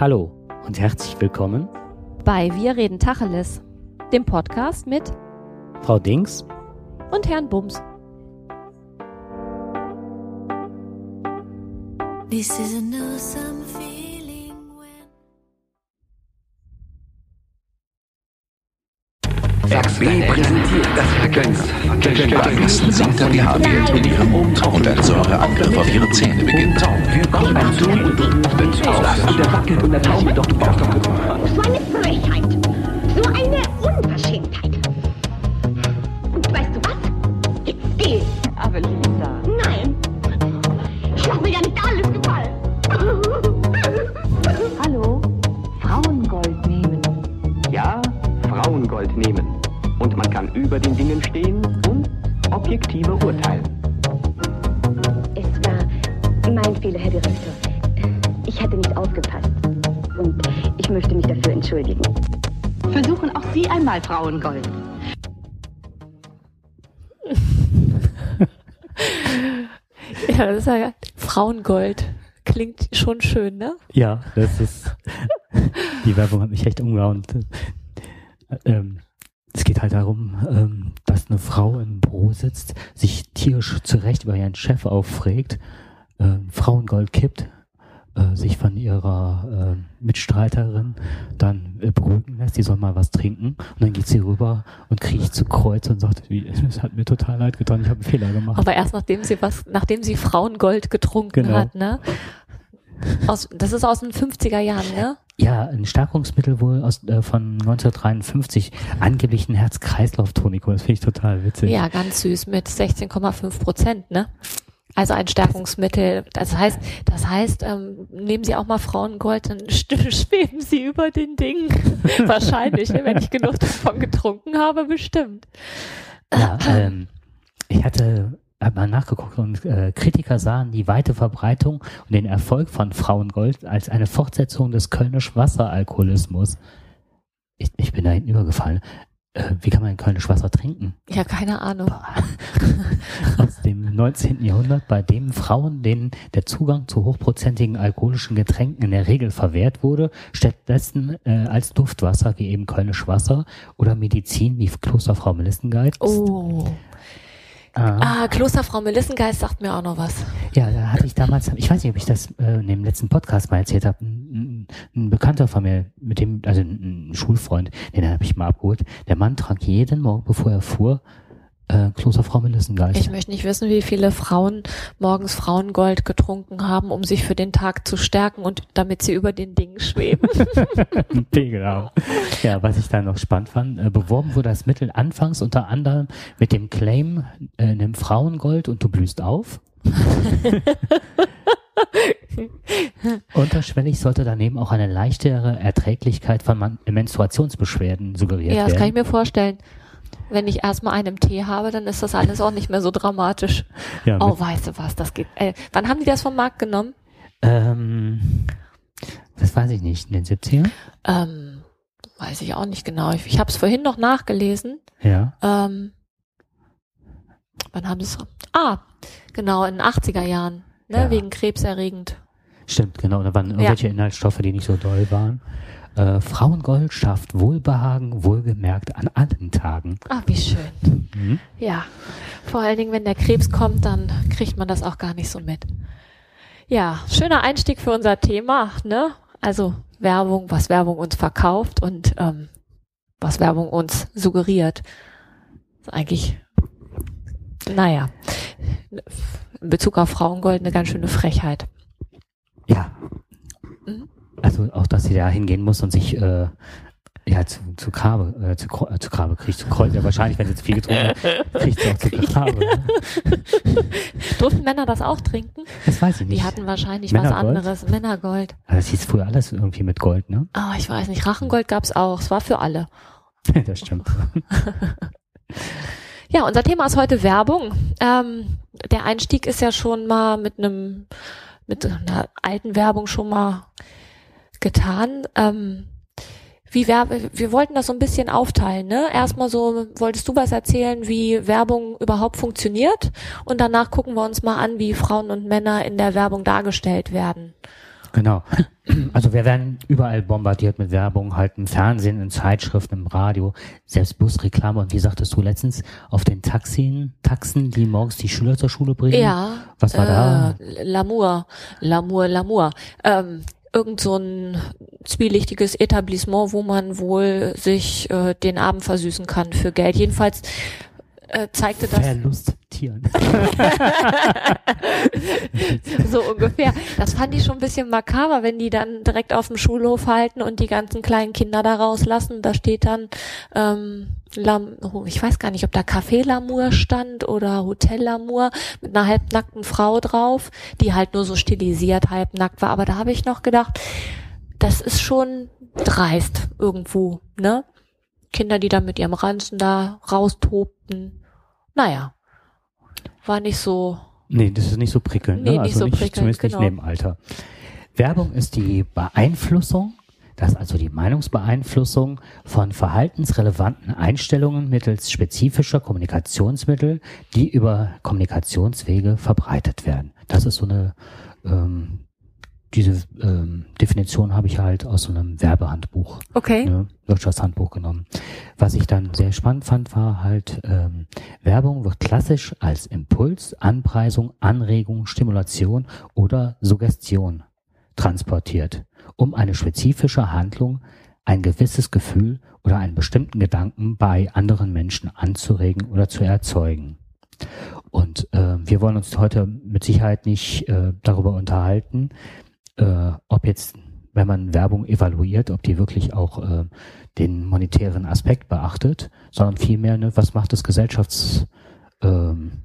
Hallo und herzlich willkommen bei Wir reden Tacheles, dem Podcast mit Frau Dings und Herrn Bums. This is a new summer XB präsentiert das Vergönnt. Beim sinkt der pH-Wert in ihrem Mund und ein Säureangriff auf ihre Zähne beginnt. Willkommen zu auf. der Wackel und der Taube doch. So Versuchen auch Sie einmal Frauengold. Ja, das ist ja Frauengold. Klingt schon schön, ne? Ja, das ist. die Werbung hat mich echt umgehauen. Ähm, es geht halt darum, ähm, dass eine Frau im Büro sitzt, sich tierisch zurecht über ihren Chef aufregt, äh, Frauengold kippt, äh, sich von ihrer äh, Mitstreiterin dann äh, beruhigen lässt, die soll mal was trinken und dann geht sie rüber und kriecht zu Kreuz und sagt, wie, es hat mir total leid getan, ich habe einen Fehler gemacht. Aber erst nachdem sie was, nachdem sie Frauengold getrunken Genau. hat, ne? Aus, das ist aus den 50er Jahren, ne? Ja, ein Stärkungsmittel wohl aus, äh, von 1953, angeblich ein Herz-Kreislauf-Tonikum, das finde ich total witzig. Ja, ganz süß mit 16,5 Prozent, ne? Also ein Stärkungsmittel. Das heißt, das heißt, ähm, nehmen Sie auch mal Frauengold, dann sch- schweben Sie über den Ding. Wahrscheinlich, wenn ich genug davon getrunken habe, bestimmt. Ja, ähm, ich hatte hab mal nachgeguckt und äh, Kritiker sahen die weite Verbreitung und den Erfolg von Frauengold als eine Fortsetzung des Kölnisch Wasseralkoholismus. Ich, ich bin da hinten übergefallen. Äh, wie kann man Kölnisch Wasser trinken? Ja, keine Ahnung. Aus dem 19. Jahrhundert, bei dem Frauen, denen der Zugang zu hochprozentigen alkoholischen Getränken in der Regel verwehrt wurde, stattdessen äh, als Duftwasser wie eben Kölnisch Wasser oder Medizin wie Klosterfrau Melissengeist. Oh. Ah. Klosterfrau Melissengeist sagt mir auch noch was. Ja, da hatte ich damals, ich weiß nicht, ob ich das äh, in dem letzten Podcast mal erzählt habe, ein, ein, ein Bekannter von mir, mit dem, also ein, ein Schulfreund, den habe ich mal abgeholt. Der Mann trank jeden Morgen, bevor er fuhr, äh, Klosterfrau Melissengeist. Ich möchte nicht wissen, wie viele Frauen morgens Frauengold getrunken haben, um sich für den Tag zu stärken und damit sie über den Dingen schweben. genau. Ja, was ich da noch spannend fand, äh, beworben wurde das Mittel anfangs unter anderem mit dem Claim, äh, nimm Frauengold und du blühst auf. Unterschwellig sollte daneben auch eine leichtere Erträglichkeit von Man Menstruationsbeschwerden suggeriert ja, das werden. kann ich mir vorstellen. Wenn ich erstmal einen Tee habe, dann ist das alles auch nicht mehr so dramatisch. ja, Oh, weißt du was, das geht. Äh, wann haben die das vom Markt genommen? ähm, das weiß ich nicht, in den 70ern? Ähm, weiß ich auch nicht genau. Ich, ich habe es vorhin noch nachgelesen. Ja. Ähm, wann haben sie es? Ah, genau, in den 80er Jahren. Ne, Ja. wegen krebserregend. Stimmt, genau. Da waren irgendwelche Inhaltsstoffe, die nicht so doll waren. Äh, Frauengold schafft Wohlbehagen, wohlgemerkt an allen Tagen. Ah, wie schön. Mhm. Ja, vor allen Dingen, wenn der Krebs kommt, dann kriegt man das auch gar nicht so mit. Ja, schöner Einstieg für unser Thema, ne? Also Werbung, was Werbung uns verkauft und ähm, was Werbung uns suggeriert. Ist eigentlich, naja, in Bezug auf Frauengold eine ganz schöne Frechheit. Ja. Also auch, dass sie da hingehen muss und sich äh, ja zu, zu Grabe, äh, zu, äh, zu Grabe kriegt, zu Kreuz. Ja, wahrscheinlich, wenn sie zu viel getrunken hat, kriegt sie auch zu Grabe. Ne? Durften Männer das auch trinken? Das weiß ich nicht. Die hatten wahrscheinlich was Männergold? anderes. Männergold. Aber das hieß früher alles irgendwie mit Gold, ne? Ah, ich weiß nicht. Rachengold gab's auch. Es war für alle. das stimmt. Ja, unser Thema ist heute Werbung. Ähm, der Einstieg ist ja schon mal mit einem, mit einer alten Werbung schon mal getan. Ähm, wie Werbe, wir wollten das so ein bisschen aufteilen, ne? Erstmal so, wolltest du was erzählen, wie Werbung überhaupt funktioniert? Und danach gucken wir uns mal an, wie Frauen und Männer in der Werbung dargestellt werden. Genau. Also wir werden überall bombardiert mit Werbung, halt im Fernsehen, in Zeitschriften, im Radio, selbst Busreklame. Und wie sagtest du letztens, auf den Taxien, Taxen, die morgens die Schüler zur Schule bringen? Ja. Was war da? Äh, L'amour, L'amour, L'amour. Ähm, irgend so ein zwielichtiges Etablissement, wo man wohl sich äh, den Abend versüßen kann für Geld. Jedenfalls äh, zeigte das Verlusttieren. so ungefähr. Das fand ich schon ein bisschen makaber, wenn die dann direkt auf dem Schulhof halten und die ganzen kleinen Kinder da rauslassen. Da steht dann, ähm, Lam oh, ich weiß gar nicht, ob da Café Lamour stand oder Hotel Lamour mit einer halbnackten Frau drauf, die halt nur so stilisiert halbnackt war. Aber da habe ich noch gedacht, das ist schon dreist irgendwo, ne? Kinder, die da mit ihrem Ranzen da raustobten. Naja, war nicht so. Nee, das ist nicht so prickelnd. Nee, ne? nicht also so nicht, prickelnd, zumindest genau. nicht neben Alter. Werbung ist die Beeinflussung, das ist also die Meinungsbeeinflussung von verhaltensrelevanten Einstellungen mittels spezifischer Kommunikationsmittel, die über Kommunikationswege verbreitet werden. Das ist so eine ähm, diese ähm, Definition habe ich halt aus so einem Werbehandbuch Okay. ne, Wirtschaftshandbuch genommen. Was ich dann sehr spannend fand, war halt, ähm, Werbung wird klassisch als Impuls, Anpreisung, Anregung, Stimulation oder Suggestion transportiert, um eine spezifische Handlung, ein gewisses Gefühl oder einen bestimmten Gedanken bei anderen Menschen anzuregen oder zu erzeugen. Und äh, wir wollen uns heute mit Sicherheit nicht äh, darüber unterhalten, äh, ob jetzt, wenn man Werbung evaluiert, ob die wirklich auch äh, den monetären Aspekt beachtet, sondern vielmehr, ne, was macht es gesellschafts ähm?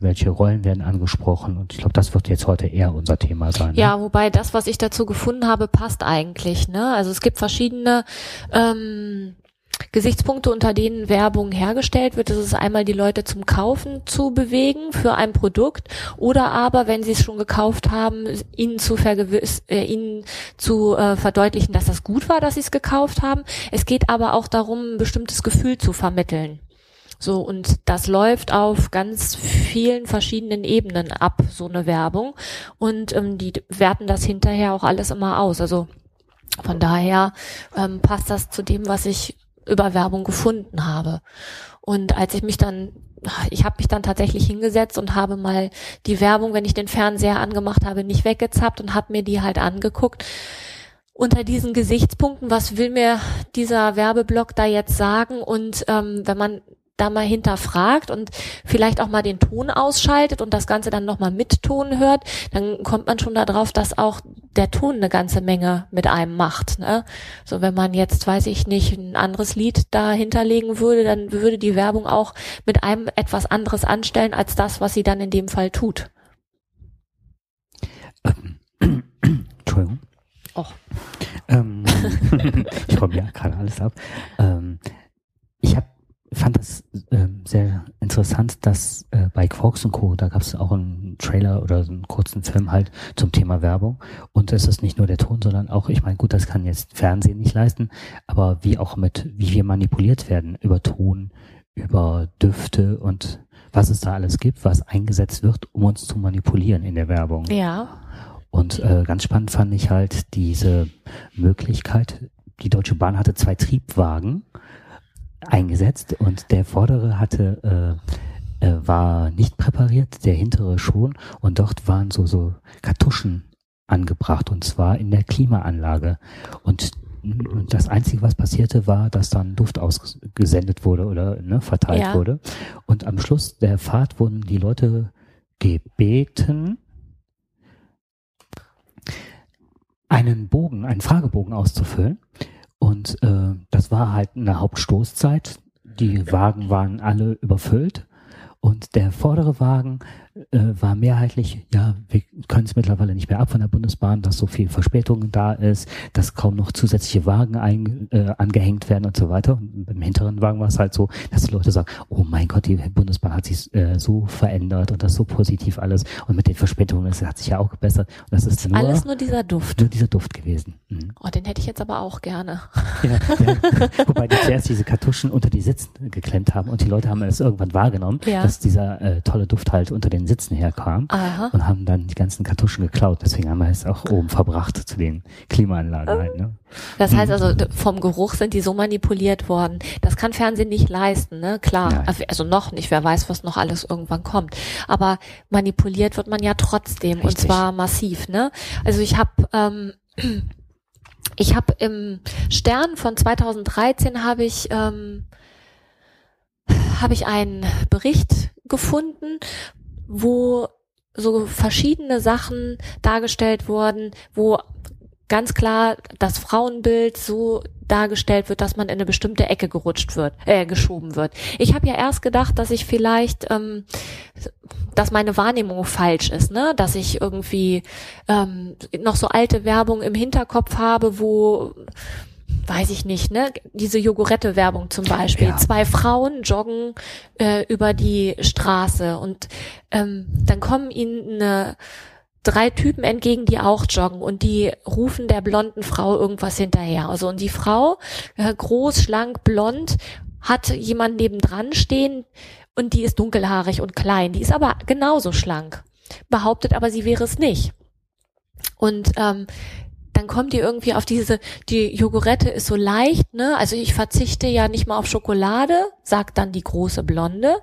Welche Rollen werden angesprochen? Und ich glaube, das wird jetzt heute eher unser Thema sein. Ja, Ne? wobei das, was ich dazu gefunden habe, passt eigentlich. Ne? Also es gibt verschiedene ähm, Gesichtspunkte, unter denen Werbung hergestellt wird. Das ist einmal die Leute zum Kaufen zu bewegen für ein Produkt oder aber, wenn sie es schon gekauft haben, ihnen zu vergewiss, äh, ihnen zu äh, verdeutlichen, dass das gut war, dass sie es gekauft haben. Es geht aber auch darum, ein bestimmtes Gefühl zu vermitteln. So, und das läuft auf ganz vielen verschiedenen Ebenen ab, so eine Werbung. Und ähm, die werten das hinterher auch alles immer aus. Also von daher ähm, passt das zu dem, was ich über Werbung gefunden habe. Und als ich mich dann, ich habe mich dann tatsächlich hingesetzt und habe mal die Werbung, wenn ich den Fernseher angemacht habe, nicht weggezappt und habe mir die halt angeguckt. Unter diesen Gesichtspunkten, was will mir dieser Werbeblock da jetzt sagen? Und ähm, wenn man da mal hinterfragt und vielleicht auch mal den Ton ausschaltet und das Ganze dann nochmal mit Ton hört, dann kommt man schon darauf, dass auch der Ton eine ganze Menge mit einem macht. Ne? So wenn man jetzt, weiß ich nicht, ein anderes Lied da hinterlegen würde, dann würde die Werbung auch mit einem etwas anderes anstellen als das, was sie dann in dem Fall tut. Entschuldigung. Och. Ähm, ich räume ja gerade alles ab. Ähm, ich hab, fand das ähm, sehr interessant, dass äh, bei Quarks und Co., da gab es auch einen Trailer oder einen kurzen Film halt zum Thema Werbung. Und es ist nicht nur der Ton, sondern auch, ich meine, gut, das kann jetzt Fernsehen nicht leisten, aber wie auch mit, wie wir manipuliert werden über Ton, über Düfte und was es da alles gibt, was eingesetzt wird, um uns zu manipulieren in der Werbung. Ja. Und äh, ganz spannend fand ich halt diese Möglichkeit. Die Deutsche Bahn hatte zwei Triebwagen eingesetzt und der vordere hatte äh, äh, war nicht präpariert, der hintere schon und dort waren so so Kartuschen angebracht und zwar in der Klimaanlage und und das Einzige, was passierte, war, dass dann Duft ausgesendet wurde oder ne, verteilt Ja. wurde. Und am Schluss der Fahrt wurden die Leute gebeten, einen Bogen, einen Fragebogen auszufüllen. Und äh, das war halt eine Hauptstoßzeit. Die Wagen waren alle überfüllt. Und der vordere Wagen äh, war mehrheitlich, ja, wir können es mittlerweile nicht mehr ab von der Bundesbahn, dass so viel Verspätung da ist, dass kaum noch zusätzliche Wagen ein, äh, angehängt werden und so weiter. Und beim hinteren Wagen war es halt so, dass die Leute sagen, oh mein Gott, die Bundesbahn hat sich äh, so verändert und das so positiv alles. Und mit den Verspätungen, das hat sich ja auch gebessert. Und das ist nur, Alles nur dieser Duft. nur dieser Duft gewesen. Mhm. Oh, den hätte ich jetzt aber auch gerne. Ja, ja. Wobei die zuerst diese Kartuschen unter die Sitzen geklemmt haben und die Leute haben es irgendwann wahrgenommen, Ja. dass dieser äh, tolle Duft halt unter den Sitzen herkam Aha. und haben dann die ganzen Kartuschen geklaut, deswegen haben wir es auch oben verbracht zu den Klimaanlagen halt, ne? Das heißt also, d- vom Geruch sind die so manipuliert worden. Das kann Fernsehen nicht leisten, ne? Klar. Nein. Also noch nicht. Wer weiß, was noch alles irgendwann kommt. Aber manipuliert wird man ja trotzdem. Und Richtig. zwar massiv, ne? Also ich habe, ähm, ich habe im Stern von 2013 habe ich, ähm, habe ich einen Bericht gefunden, wo so verschiedene Sachen dargestellt wurden, wo ganz klar das Frauenbild so dargestellt wird, dass man in eine bestimmte Ecke gerutscht wird, äh, geschoben wird. Ich habe ja erst gedacht, dass ich vielleicht, ähm, dass meine Wahrnehmung falsch ist, ne, dass ich irgendwie ähm, noch so alte Werbung im Hinterkopf habe, wo weiß ich nicht, ne? Diese Jogurette-Werbung zum Beispiel. Ja. Zwei Frauen joggen äh, über die Straße und ähm, dann kommen ihnen eine, drei Typen entgegen, die auch joggen und die rufen der blonden Frau irgendwas hinterher. Also und die Frau, äh, groß, schlank, blond, hat jemand nebendran stehen und die ist dunkelhaarig und klein. Die ist aber genauso schlank. Behauptet aber, sie wäre es nicht. Und ähm, dann kommt die irgendwie auf diese, die Jogurette ist so leicht, ne? Also ich verzichte ja nicht mal auf Schokolade, sagt dann die große Blonde.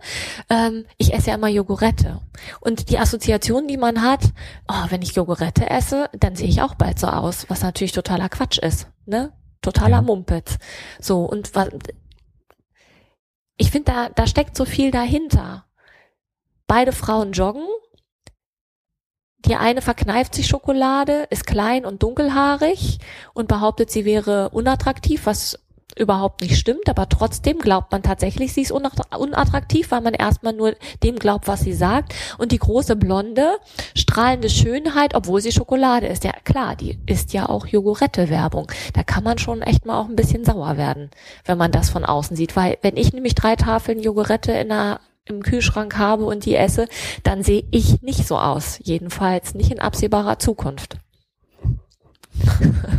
Ähm, ich esse ja immer Jogurette. Und die Assoziation, die man hat, oh, wenn ich Jogurette esse, dann sehe ich auch bald so aus, was natürlich totaler Quatsch ist, ne? Totaler Ja. Mumpitz. So, und was, ich finde, da, da steckt so viel dahinter. Beide Frauen joggen, die eine verkneift sich Schokolade, ist klein und dunkelhaarig und behauptet, sie wäre unattraktiv, was überhaupt nicht stimmt, aber trotzdem glaubt man tatsächlich, sie ist unat- unattraktiv, weil man erstmal nur dem glaubt, was sie sagt. Und die große Blonde, strahlende Schönheit, obwohl sie Schokolade ist. Ja klar, die ist ja auch Jogurette-Werbung. Da kann man schon echt mal auch ein bisschen sauer werden, wenn man das von außen sieht. Weil wenn ich nämlich drei Tafeln Jogurette in einer im Kühlschrank habe und die esse, dann sehe ich nicht so aus. Jedenfalls nicht in absehbarer Zukunft.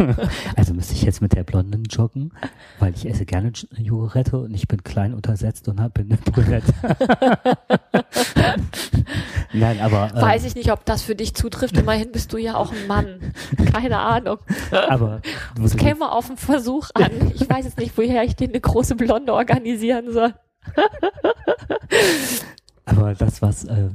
Also müsste ich jetzt mit der Blonden joggen, weil ich esse gerne J- Jogurette und ich bin klein untersetzt und hab- bin eine Brünette. Nein, aber, ähm, Weiß ich nicht, ob das für dich zutrifft. Immerhin bist du ja auch ein Mann. Keine Ahnung. aber Das käme auf einen Versuch an. Ich weiß jetzt nicht, woher ich dir eine große Blonde organisieren soll. Aber das was äh,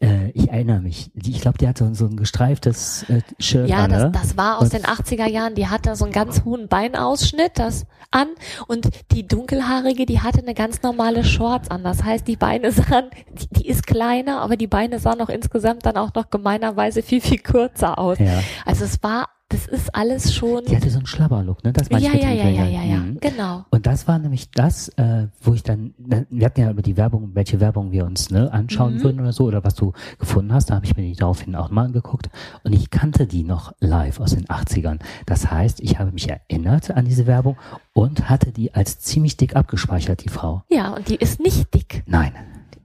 äh, ich erinnere mich. Die, ich glaube, die hatte so ein gestreiftes äh, Shirt Ja, an, das, ne? das war aus Und- den 80er Jahren. Die hatte so einen ganz hohen Beinausschnitt das an und die dunkelhaarige, die hatte eine ganz normale Shorts an. Das heißt, die Beine sahen, die, die ist kleiner, aber die Beine sahen auch insgesamt dann auch noch gemeinerweise viel, viel kürzer aus. Ja. Also es war, das ist alles schon. Die hatte so einen Schlabberlook, ne? Das Ja, ich ja, ja, ja, Fingern. ja, ja, Mhm. genau. Und das war nämlich das, äh, wo ich dann, ne, wir hatten ja über die Werbung, welche Werbung wir uns ne, anschauen Mhm. würden oder so, oder was du gefunden hast, da habe ich mir die daraufhin auch mal angeguckt. Und ich kannte die noch live aus den 80ern. Das heißt, ich habe mich erinnert an diese Werbung und hatte die als ziemlich dick abgespeichert, die Frau. Ja, und die ist nicht dick. Nein.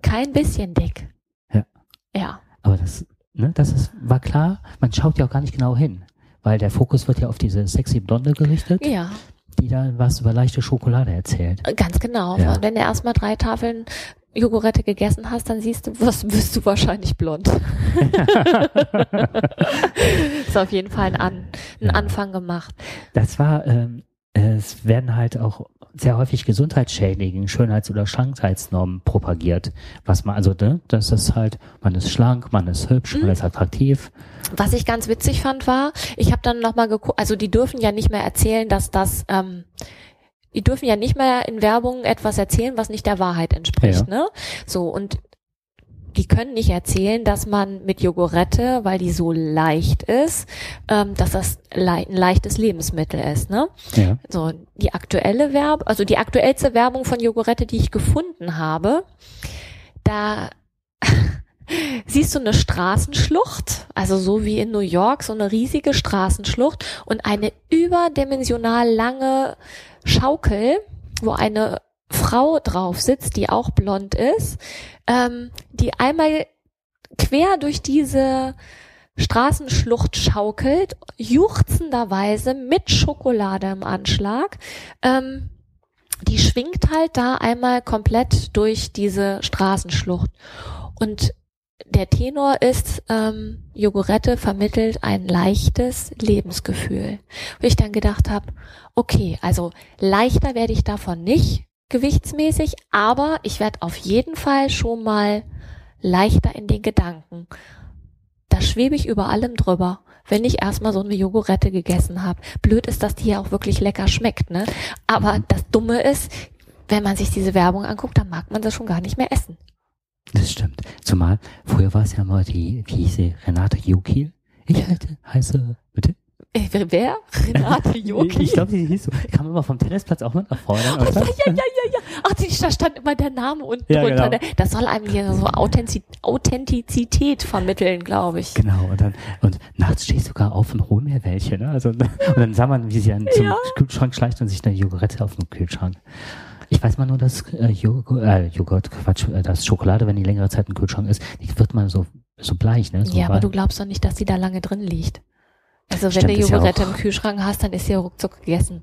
Kein bisschen dick. Ja. Ja. Aber das, ne, das ist, war klar, man schaut ja auch gar nicht genau hin. Weil der Fokus wird ja auf diese sexy Blonde gerichtet, Ja, die da was über leichte Schokolade erzählt. ganz genau. Ja. Und wenn du erstmal drei Tafeln Jogurette gegessen hast, dann siehst du, was bist du wahrscheinlich blond. ist auf jeden Fall ein, An, ein Ja. Anfang gemacht. Das war, ähm, es werden halt auch sehr häufig gesundheitsschädigende Schönheits- oder Schlankheitsnormen propagiert. Was man, also, ne, das ist halt, man ist schlank, man ist hübsch, Mhm. man ist attraktiv. Was ich ganz witzig fand war, ich habe dann nochmal geguckt, also die dürfen ja nicht mehr erzählen, dass das, ähm, die dürfen ja nicht mehr in Werbung etwas erzählen, was nicht der Wahrheit entspricht, ne? So, und die können nicht erzählen, dass man mit Jogurette, weil die so leicht ist, ähm, dass das lei ein leichtes Lebensmittel ist, ne? Ja. So, die aktuelle Werbung, also die aktuellste Werbung von Jogurette, die ich gefunden habe, da siehst du eine Straßenschlucht, also so wie in New York, so eine riesige Straßenschlucht und eine überdimensional lange Schaukel, wo eine Frau drauf sitzt, die auch blond ist, ähm, die einmal quer durch diese Straßenschlucht schaukelt, juchzenderweise mit Schokolade im Anschlag. Ähm, die schwingt halt da einmal komplett durch diese Straßenschlucht. Und der Tenor ist, ähm, Jogurette vermittelt ein leichtes Lebensgefühl. Wo ich dann gedacht habe, okay, also leichter werde ich davon nicht gewichtsmäßig, aber ich werde auf jeden Fall schon mal leichter in den Gedanken. Da schwebe ich über allem drüber, wenn ich erstmal so eine Jogurette gegessen habe. Blöd ist, dass die ja auch wirklich lecker schmeckt, ne? Aber das Dumme ist, wenn man sich diese Werbung anguckt, dann mag man das schon gar nicht mehr essen. Das stimmt. Zumal, früher war es ja mal die, wie hieß sie, Renate Jokil. Ich halte, heiße? Äh, wer-? Renate Joki? Ich glaube, die hieß so. Kam immer vom Tennisplatz auch mit nach vorne. Oh, ja, ja, ja, ja, ja. Ach, die, da stand immer der Name unten Ja, drunter. genau. ne? Das soll einem hier so Authentiz Authentizität vermitteln, glaube ich. Genau, und dann, und nachts stehe ich sogar auf und hol mir welche, ne? Also, und dann sah man, wie sie dann zum Ja. Kühlschrank schleicht und sich eine Jogurette auf dem Kühlschrank. Ich weiß mal nur, dass äh, Joghurt, äh, Joghurt, Quatsch, äh, dass Schokolade, wenn die längere Zeit im Kühlschrank ist, die wird man so, so bleich, ne? So Ja, aber du glaubst doch nicht, dass die da lange drin liegt. Also wenn Stimmt, du ist ja im Kühlschrank hast, dann ist sie ja ruckzuck gegessen.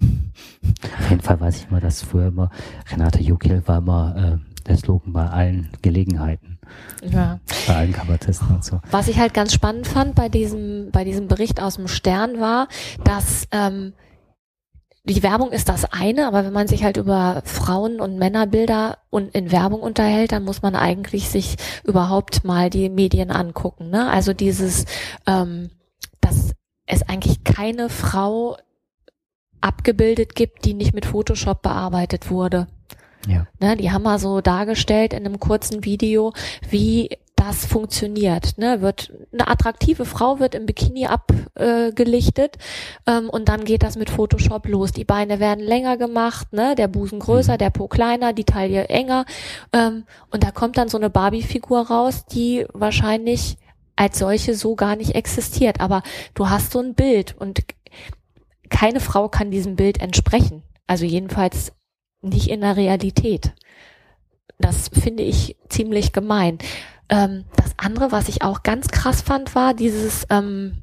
Auf jeden Fall weiß ich immer, dass früher immer Renate Jokil war immer äh, der Slogan bei allen Gelegenheiten, Ja. bei allen Kabarettisten und so. Was ich halt ganz spannend fand bei diesem, bei diesem Bericht aus dem Stern war, dass ähm, die Werbung ist das eine, aber wenn man sich halt über Frauen- und Männerbilder und in Werbung unterhält, dann muss man eigentlich sich überhaupt mal die Medien angucken. Ne? Also dieses, ähm, dass es eigentlich keine Frau abgebildet gibt, die nicht mit Photoshop bearbeitet wurde. Ja. Ne, die haben mal so dargestellt in einem kurzen Video, wie das funktioniert. Ne? Wird eine attraktive Frau wird im Bikini abgelichtet ähm, und dann geht das mit Photoshop los. Die Beine werden länger gemacht, ne? der Busen größer, Mhm. der Po kleiner, die Taille enger ähm, und da kommt dann so eine Barbie-Figur raus, die wahrscheinlich als solche so gar nicht existiert. Aber du hast so ein Bild und keine Frau kann diesem Bild entsprechen. Also jedenfalls nicht in der Realität. Das finde ich ziemlich gemein. Ähm, das andere, was ich auch ganz krass fand, war dieses, ähm,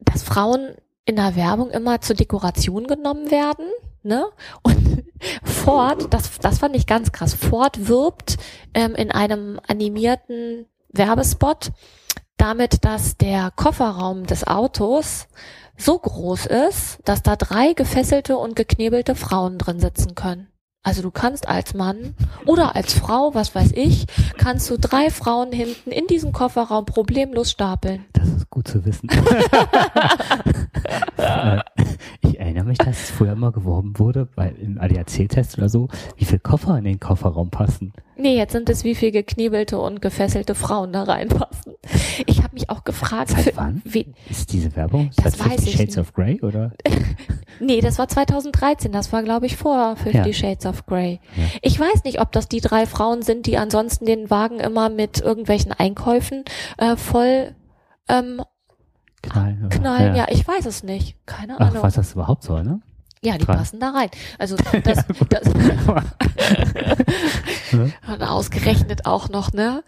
dass Frauen in der Werbung immer zur Dekoration genommen werden. Ne? Und Ford, das, das fand ich ganz krass. Ford wirbt ähm, in einem animierten Werbespot damit, dass der Kofferraum des Autos so groß ist, dass da drei gefesselte und geknebelte Frauen drin sitzen können. Also du kannst als Mann oder als Frau, was weiß ich, kannst du drei Frauen hinten in diesen Kofferraum problemlos stapeln. Das ist gut zu wissen. Ich erinnere mich, dass es früher immer geworben wurde, weil im ADAC-Test oder so, wie viel Koffer in den Kofferraum passen. Nee, jetzt sind es wie viel geknebelte und gefesselte Frauen da reinpassen. Ich habe mich auch gefragt, Seit wann? Wie, Ist diese Werbung? Das Seit weiß Fifty ich Shades nicht. of Grey oder? nee, das war 2013, das war glaube ich vor Fifty Ja. Shades of Grey. Ja. Ich weiß nicht, ob das die drei Frauen sind, die ansonsten den Wagen immer mit irgendwelchen Einkäufen äh, voll ähm, Knallen. knallen. Ja. ich weiß es nicht. Keine Ach, Ahnung. was das überhaupt soll, ne? Ja, die Drei. passen da rein. Also das, das Ne? und ausgerechnet auch noch, ne?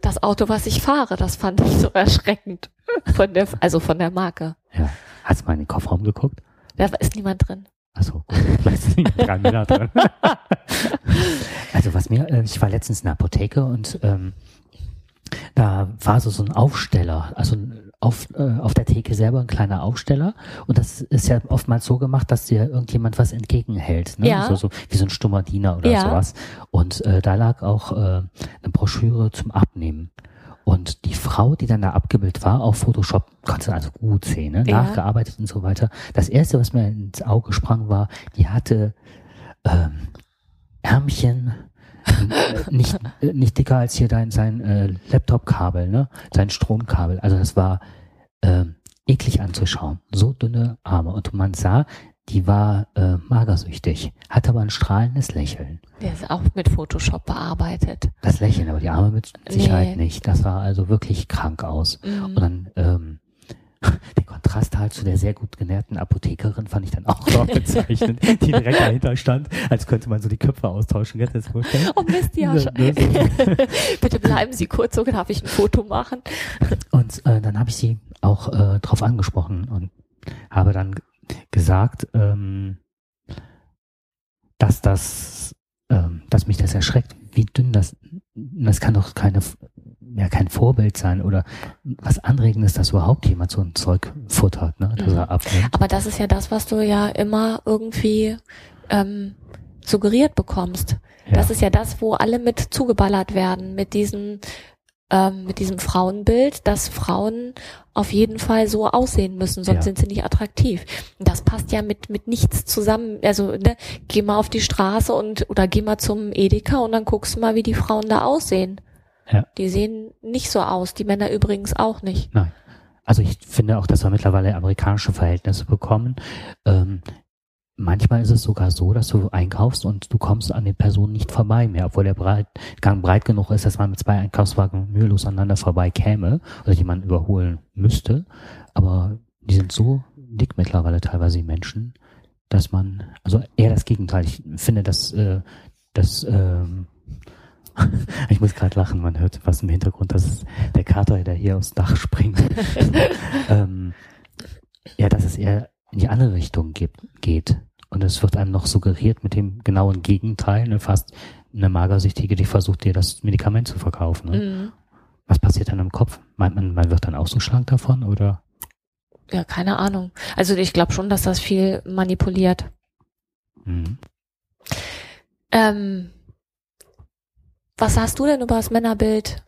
Das Auto, was ich fahre, das fand ich so erschreckend. Von der, also von der Marke. ja. Hast du mal in den Kofferraum geguckt? Da ist niemand drin. Achso. Vielleicht sind drei Männer drin. also was mir, äh, ich war letztens in der Apotheke und ähm, da war so, so ein Aufsteller, also ein- auf, äh, auf der Theke selber ein kleiner Aufsteller und das ist ja oftmals so gemacht, dass dir irgendjemand was entgegenhält, ne? Ja. so, so wie so ein stummer Diener oder Ja. sowas. Und äh, da lag auch äh, eine Broschüre zum Abnehmen. Und die Frau, die dann da abgebildet war, auf Photoshop, konnte also gut sehen, ne? Ja. nachgearbeitet und so weiter. Das erste, was mir ins Auge sprang, war, die hatte ähm, Ärmchen, nicht, äh, nicht dicker als hier dein sein äh, Laptop-Kabel, ne? Sein Stromkabel. Also das war ähm, eklig anzuschauen. So dünne Arme. Und man sah, die war äh, magersüchtig, hatte aber ein strahlendes Lächeln. Der ist auch mit Photoshop bearbeitet. Das Lächeln, aber die Arme mit Sicherheit Nee. nicht. Das sah also wirklich krank aus. Mhm. Und dann ähm, den Kontrast halt zu der sehr gut genährten Apothekerin fand ich dann auch noch bezeichnend, die direkt dahinter stand, als könnte man so die Köpfe austauschen. Kannst du dir das vorstellen? Oh Mist, ja. Ne, schon. ne, so. Bitte bleiben Sie kurz, so darf ich ein Foto machen. Und äh, dann habe ich sie auch äh, drauf angesprochen und habe dann gesagt, ähm, dass das, ähm, dass mich das erschreckt, wie dünn das das kann doch keine, ja, kein Vorbild sein oder was Anregendes, dass überhaupt jemand so ein Zeug futtert, ne, dass Mhm. er abnimmt. Aber das ist ja das, was du ja immer irgendwie ähm, suggeriert bekommst. Ja. Das ist ja das, wo alle mit zugeballert werden, mit diesem, ähm, mit diesem Frauenbild, dass Frauen auf jeden Fall so aussehen müssen, sonst Ja. sind sie nicht attraktiv. Und das passt ja mit, mit nichts zusammen. Also, ne, geh mal auf die Straße und, oder geh mal zum Edeka und dann guckst du mal, wie die Frauen da aussehen. Ja. Die sehen nicht so aus, die Männer übrigens auch nicht. Nein. Also ich finde auch, dass wir mittlerweile amerikanische Verhältnisse bekommen. Ähm, manchmal ist es sogar so, dass du einkaufst und du kommst an den Personen nicht vorbei mehr, obwohl der breit, Gang breit genug ist, dass man mit zwei Einkaufswagen mühelos aneinander vorbei käme oder jemanden überholen müsste. Aber die sind so dick mittlerweile teilweise die Menschen, dass man, also eher das Gegenteil. Ich finde, dass äh, das ähm, ich muss gerade lachen, man hört was im Hintergrund, das ist der Kater, der hier aufs Dach springt. ähm, ja, dass es eher in die andere Richtung gibt, geht. Und es wird einem noch suggeriert mit dem genauen Gegenteil, ne, fast eine Magersüchtige, die versucht dir das Medikament zu verkaufen. Ne? Mhm. Was passiert dann im Kopf? Meint man, man wird dann auch so schlank davon oder? Ja, keine Ahnung. Also ich glaube schon, dass das viel manipuliert. Mhm. Ähm, was hast du denn über das Männerbild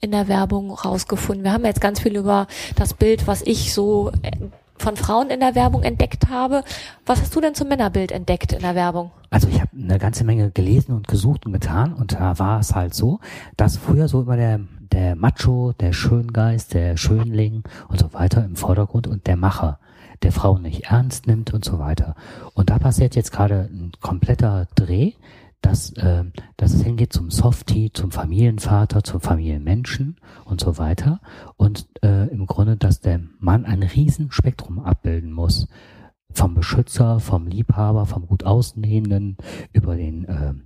in der Werbung rausgefunden? Wir haben jetzt ganz viel über das Bild, was ich so äh, von Frauen in der Werbung entdeckt habe. Was hast du denn zum Männerbild entdeckt in der Werbung? Also ich habe eine ganze Menge gelesen und gesucht und getan und da war es halt so, dass früher so immer der, der Macho, der Schöngeist, der Schönling und so weiter im Vordergrund und der Macher, der Frauen nicht ernst nimmt und so weiter. Und da passiert jetzt gerade ein kompletter Dreh, dass, äh, dass es hingeht zum Softie, zum Familienvater, zum Familienmenschen und so weiter. Und äh, im Grunde, dass der Mann ein Riesenspektrum abbilden muss vom Beschützer, vom Liebhaber, vom gut Außenstehenden, über den ähm,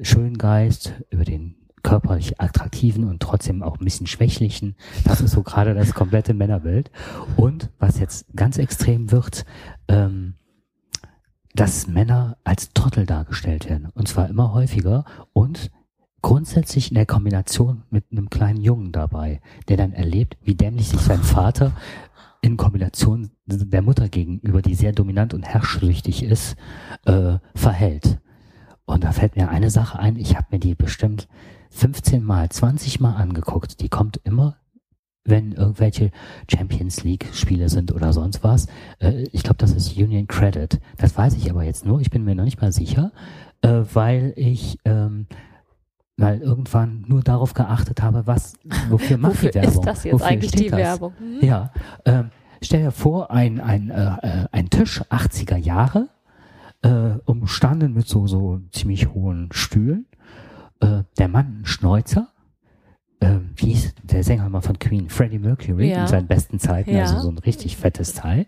Schöngeist, über den körperlich attraktiven und trotzdem auch ein bisschen schwächlichen. Das ist so gerade das komplette Männerbild. Und was jetzt ganz extrem wird, ähm, dass Männer als Trottel dargestellt werden. Und zwar immer häufiger und grundsätzlich in der Kombination mit einem kleinen Jungen dabei, der dann erlebt, wie dämlich sich sein Vater in Kombination der Mutter gegenüber, die sehr dominant und herrschsüchtig ist, äh, verhält. Und da fällt mir eine Sache ein, ich habe mir die bestimmt 15 Mal, 20 Mal angeguckt. Die kommt immer, wenn irgendwelche Champions League Spiele sind oder sonst was. Äh, ich glaube, das ist Union Credit. Das weiß ich aber jetzt nur, ich bin mir noch nicht mal sicher, äh, weil ich ähm, weil irgendwann nur darauf geachtet habe, was, wofür macht Wofür die Werbung? ist das jetzt Wofür eigentlich steht die das? Werbung? Hm? Ja, ähm, stell dir vor, ein, ein, äh, ein Tisch 80er Jahre, äh, umstanden mit so, so ziemlich hohen Stühlen, äh, der Mann ein Schnäuzer, äh, wie hieß der Sänger mal von Queen, Freddie Mercury Ja. in seinen besten Zeiten, Ja. also so ein richtig fettes Teil.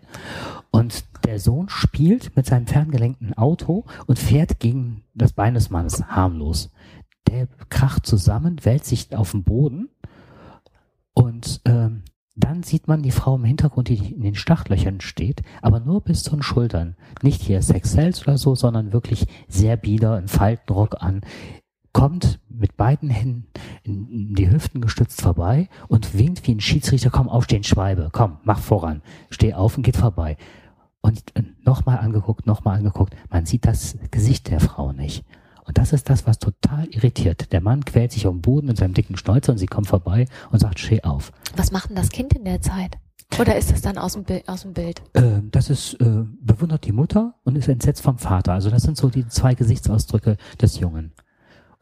Und der Sohn spielt mit seinem ferngelenkten Auto und fährt gegen das Bein des Mannes harmlos. Der kracht zusammen, wälzt sich auf den Boden und ähm, dann sieht man die Frau im Hintergrund, die in den Startlöchern steht, aber nur bis zu den Schultern. Nicht hier Sex Cells oder so, sondern wirklich sehr bieder, einen Faltenrock an, kommt mit beiden Händen in, die Hüften gestützt vorbei und winkt wie ein Schiedsrichter, komm, aufstehen, Schweibe, komm, mach voran, steh auf und geht vorbei. Und nochmal angeguckt, nochmal angeguckt, man sieht das Gesicht der Frau nicht. Und das ist das, was total irritiert. Der Mann quält sich auf dem Boden mit seinem dicken Schnäuzer und sie kommt vorbei und sagt, steh auf. Was macht denn das Kind in der Zeit? Oder ist das dann aus dem, Bild, aus dem Bild? Äh, das ist, äh, bewundert die Mutter und ist entsetzt vom Vater. Also das sind so die zwei Gesichtsausdrücke des Jungen.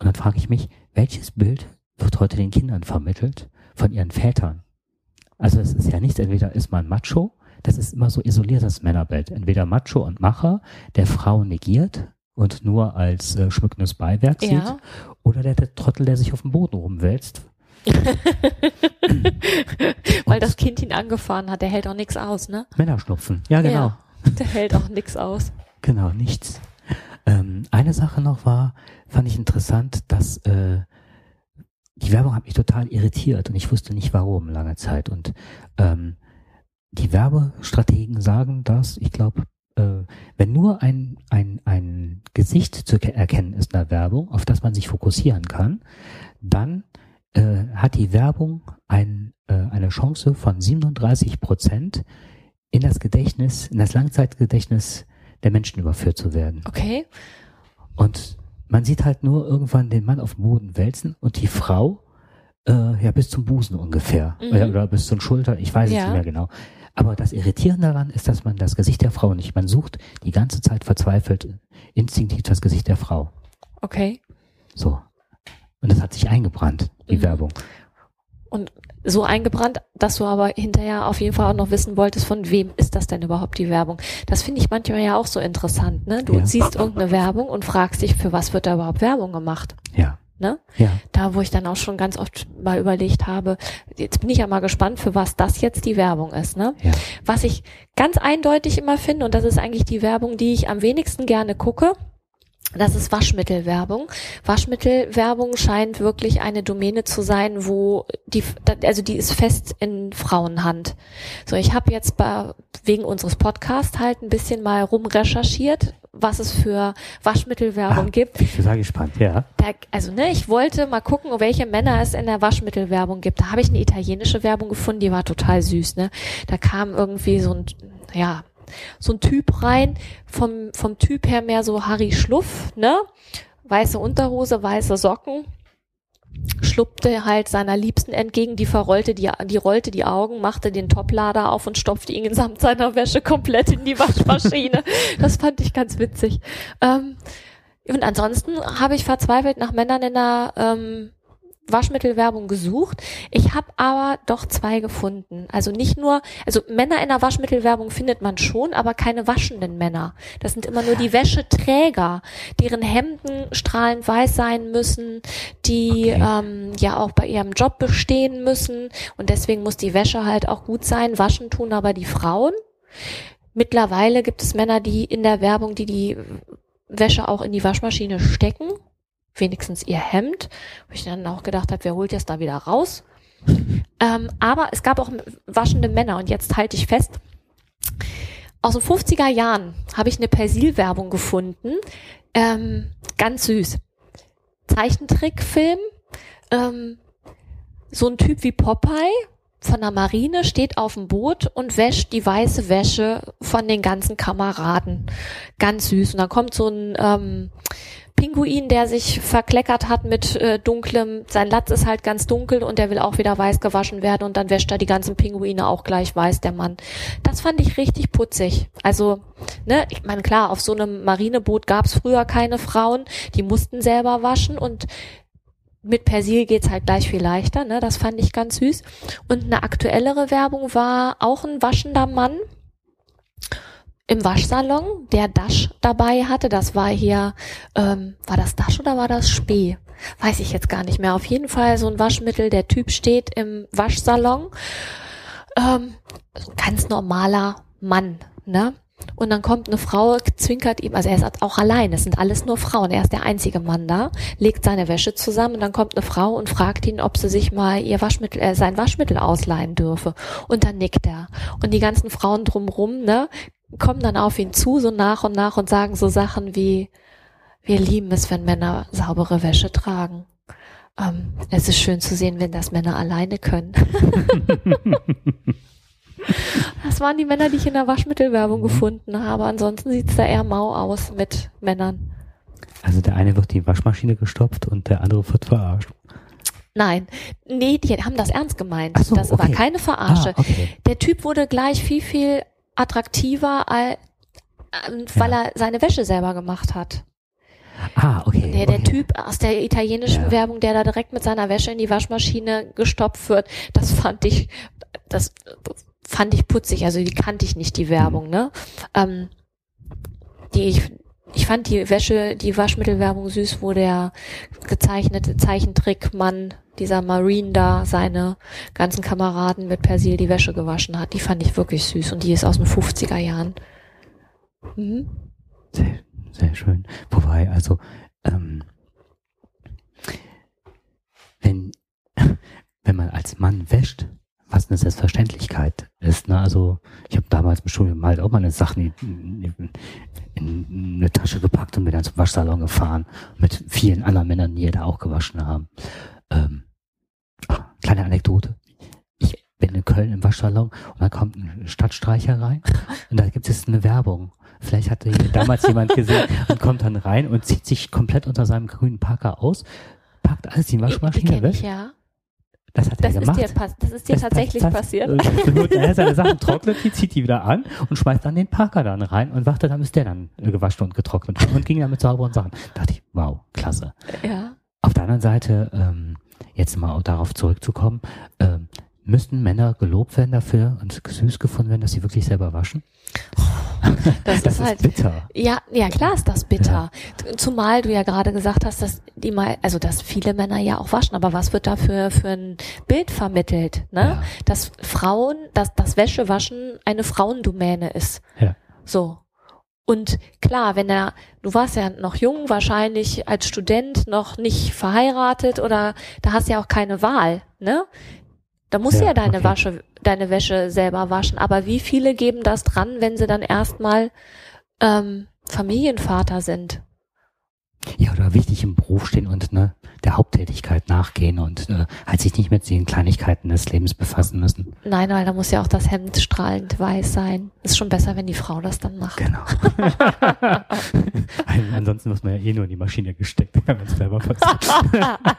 Und dann frage ich mich, welches Bild wird heute den Kindern vermittelt von ihren Vätern? Also es ist ja nichts, entweder ist man Macho, das ist immer so isoliertes Männerbild. Entweder Macho und Macher, der Frau negiert und nur als äh, schmückendes Beiwerk Ja. sieht, oder der, der Trottel, der sich auf dem Boden rumwälzt. Weil das Kind ihn angefahren hat, der hält auch nichts aus, ne? Männerschnupfen. Ja, genau. Ja, der hält auch nichts aus. Genau, nichts. Ähm, eine Sache noch war, fand ich interessant, dass äh, die Werbung hat mich total irritiert und ich wusste nicht warum lange Zeit. Und ähm, die Werbestrategen sagen, dass, ich glaube, äh, wenn nur ein, ein, ein Gesicht zu ke- erkennen ist in der Werbung, auf das man sich fokussieren kann, dann äh, hat die Werbung ein, äh, eine Chance von 37 Prozent in das Gedächtnis, in das Langzeitgedächtnis der Menschen überführt zu werden. Okay. Und man sieht halt nur irgendwann den Mann auf dem Boden wälzen und die Frau äh, ja bis zum Busen ungefähr Mhm. oder, oder bis zum Schulter, ich weiß es Ja. nicht mehr genau. Aber das Irritierende daran ist, dass man das Gesicht der Frau nicht, man sucht die ganze Zeit verzweifelt instinktiv das Gesicht der Frau. Okay. So. Und das hat sich eingebrannt, die Mhm. Werbung. Und so eingebrannt, dass du aber hinterher auf jeden Fall auch noch wissen wolltest, von wem ist das denn überhaupt die Werbung? Das finde ich manchmal ja auch so interessant, ne? Du Ja. siehst irgendeine Werbung und fragst dich, für was wird da überhaupt Werbung gemacht? Ja. Ne? Ja. Da, wo ich dann auch schon ganz oft mal überlegt habe, jetzt bin ich ja mal gespannt, für was das jetzt die Werbung ist, ne? Ja. Was ich ganz eindeutig immer finde, und das ist eigentlich die Werbung, die ich am wenigsten gerne gucke, das ist Waschmittelwerbung. Waschmittelwerbung scheint wirklich eine Domäne zu sein, wo die, also die ist fest in Frauenhand. So, ich habe jetzt bei, wegen unseres Podcasts halt ein bisschen mal rumrecherchiert, was es für Waschmittelwerbung Ah, gibt. Ich bin sehr gespannt, ja. Da, also ne, ich wollte mal gucken, welche Männer es in der Waschmittelwerbung gibt. Da habe ich eine italienische Werbung gefunden, die war total süß. Ne, da kam irgendwie so ein, ja, so ein Typ rein, vom vom Typ her mehr so Harry Schluff, ne, weiße Unterhose, weiße Socken, schluppte halt seiner Liebsten entgegen, die verrollte die, die rollte die Augen, machte den Toplader auf und stopfte ihn samt seiner Wäsche komplett in die Waschmaschine. das fand ich ganz witzig. Ähm, und ansonsten habe ich verzweifelt nach Männern in der ähm, Waschmittelwerbung gesucht. Ich habe aber doch zwei gefunden. Also nicht nur, also Männer in der Waschmittelwerbung findet man schon, aber keine waschenden Männer. Das sind immer nur die Wäscheträger, deren Hemden strahlend weiß sein müssen, die Okay. ähm, ja auch bei ihrem Job bestehen müssen. Und deswegen muss die Wäsche halt auch gut sein. Waschen tun aber die Frauen. Mittlerweile gibt es Männer, die in der Werbung, die die Wäsche auch in die Waschmaschine stecken, wenigstens ihr Hemd, wo ich dann auch gedacht habe, wer holt jetzt da wieder raus? Ähm, aber es gab auch waschende Männer und jetzt halte ich fest, aus den 50er Jahren habe ich eine Persil-Werbung gefunden, ähm, ganz süß. Zeichentrickfilm, ähm, so ein Typ wie Popeye von der Marine steht auf dem Boot und wäscht die weiße Wäsche von den ganzen Kameraden. Ganz süß. Und dann kommt so ein ähm, Pinguin, der sich verkleckert hat mit äh, dunklem, sein Latz ist halt ganz dunkel und der will auch wieder weiß gewaschen werden und dann wäscht er die ganzen Pinguine auch gleich weiß, der Mann. Das fand ich richtig putzig. Also, ne, ich meine, klar, auf so einem Marineboot gab's früher keine Frauen, die mussten selber waschen und mit Persil geht's halt gleich viel leichter, ne? Das fand ich ganz süß. Und eine aktuellere Werbung war auch ein waschender Mann im Waschsalon, der Dash dabei hatte. Das war hier, ähm, war das Dash oder war das Spee? Weiß ich jetzt gar nicht mehr. Auf jeden Fall so ein Waschmittel. Der Typ steht im Waschsalon. Ähm, ganz normaler Mann, ne? Und dann kommt eine Frau, zwinkert ihm, also er ist auch allein, es sind alles nur Frauen, er ist der einzige Mann da, legt seine Wäsche zusammen und dann kommt eine Frau und fragt ihn, ob sie sich mal ihr Waschmittel, äh, sein Waschmittel ausleihen dürfe. Und dann nickt er. Und die ganzen Frauen drumrum, ne, kommen dann auf ihn zu, so nach und nach und sagen so Sachen wie, wir lieben es, wenn Männer saubere Wäsche tragen. Ähm, es ist schön zu sehen, wenn das Männer alleine können. Das waren die Männer, die ich in der Waschmittelwerbung gefunden habe. Ansonsten sieht's da eher mau aus mit Männern. Also der eine wird die Waschmaschine gestopft und der andere wird verarscht. Nein, nee, die haben das ernst gemeint. So, das war okay. keine Verarsche. Ah, okay. Der Typ wurde gleich viel, viel attraktiver, ähm, weil er seine Wäsche selber gemacht hat. Ah, okay. Der, der okay. Typ aus der italienischen Ja. Werbung, der da direkt mit seiner Wäsche in die Waschmaschine gestopft wird, das fand ich, das fand ich putzig. Also die kannte ich nicht, die Werbung, ne? Ähm, die ich, ich fand die Wäsche, die Waschmittelwerbung süß, wo der gezeichnete Zeichentrickmann, dieser Marine da, seine ganzen Kameraden mit Persil die Wäsche gewaschen hat. Die fand ich wirklich süß und die ist aus den 50er Jahren. Mhm. Sehr, sehr schön. Wobei, also, ähm, wenn, wenn man als Mann wäscht, fast eine Selbstverständlichkeit ist. Ne? Also ich habe damals im Studium halt auch mal eine Sachen in, in, in eine Tasche gepackt und bin dann zum Waschsalon gefahren mit vielen anderen Männern, die da auch gewaschen haben. Ähm, kleine Anekdote. Ich bin in Köln im Waschsalon und da kommt ein Stadtstreicher rein und da gibt es eine Werbung. Vielleicht hatte damals jemand gesehen und kommt dann rein und zieht sich komplett unter seinem grünen Parker aus, packt alles in die Waschmaschine weg. ich, ja. Das hat Das er ist gemacht. dir, pass- das ist dir Das- tatsächlich das, passiert. Äh, er seine Sachen trocknet, die zieht die wieder an und schmeißt dann den Parker dann rein und wartet dann, bis der dann äh, gewaschen und getrocknet und ging dann mit sauberen Sachen. Da dachte ich, wow, klasse. ja. Auf der anderen Seite, ähm, jetzt mal auch darauf zurückzukommen, ähm, müssten Männer gelobt werden dafür und süß gefunden werden, dass sie wirklich selber waschen? Das, Das ist ist halt, bitter. Ja, ja, klar ist das bitter. Zumal du ja gerade gesagt hast, dass die mal, also dass viele Männer ja auch waschen, aber was wird da für, für ein Bild vermittelt, ne? Ja. Dass Frauen, dass das Wäschewaschen eine Frauendomäne ist. Ja. So. Und klar, wenn er, du warst ja noch jung, wahrscheinlich als Student noch nicht verheiratet oder da hast du ja auch keine Wahl, ne? Da musst du Ja, ja deine okay. Wasche, deine Wäsche selber waschen. Aber wie viele geben das dran, wenn sie dann erstmal ähm, Familienvater sind? Ja, oder wichtig im Beruf stehen und ne, der Haupttätigkeit nachgehen und äh, halt sich nicht mit den Kleinigkeiten des Lebens befassen müssen. Nein, weil da muss ja auch das Hemd strahlend weiß sein. Ist schon besser, wenn die Frau das dann macht. Genau. Ansonsten muss man ja eh nur in die Maschine gesteckt, wenn man es selber passiert.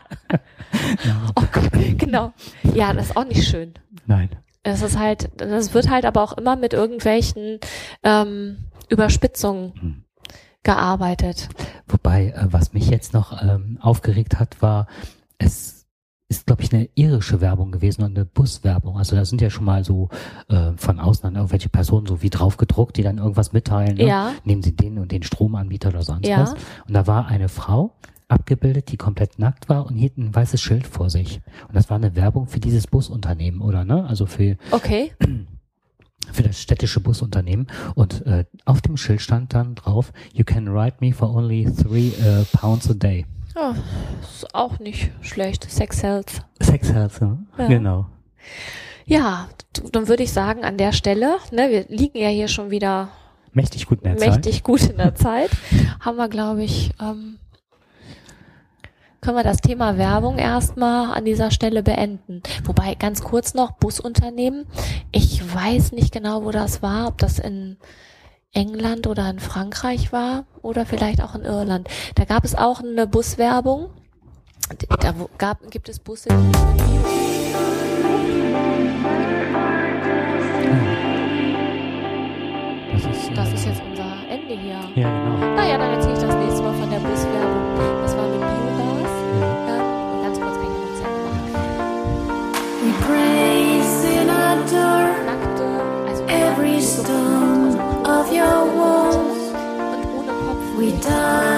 Oh Gott, genau. Ja, das ist auch nicht schön. Nein. Es ist halt, das wird halt aber auch immer mit irgendwelchen ähm, Überspitzungen Hm. gearbeitet. Wobei, äh, was mich jetzt noch ähm, aufgeregt hat, war, es ist, glaube ich, eine irische Werbung gewesen und eine Buswerbung. Also da sind ja schon mal so äh, von außen dann irgendwelche Personen so wie drauf gedruckt, die dann irgendwas mitteilen. Ne? Ja. Nehmen sie den und den Stromanbieter oder sonst Ja. was. Und da war eine Frau abgebildet, die komplett nackt war und hielt ein weißes Schild vor sich. Und das war eine Werbung für dieses Busunternehmen, oder ne? Also für Okay. für das städtische Busunternehmen und äh, auf dem Schild stand dann drauf, you can ride me for only three äh, pounds a day. Ja, ist auch nicht schlecht. Sex Health. Sex Health, ne? Ja. genau. Ja, dann würde ich sagen, an der Stelle, ne, wir liegen ja hier schon wieder Mächtig gut in der Zeit. mächtig gut in der Zeit, haben wir, glaube ich, ähm, können wir das Thema Werbung erstmal an dieser Stelle beenden. Wobei, ganz kurz noch, Busunternehmen. Ich weiß nicht genau, wo das war, ob das in England oder in Frankreich war oder vielleicht auch in Irland. Da gab es auch eine Buswerbung. Da gab, gibt es Busse, Das ist, äh, das ist jetzt unser Ende hier. Ja, genau. Naja, dann erzähle ich das nächste Mal von der Buswerbung. Das war mit Biogas. wisdom of your walls. We die.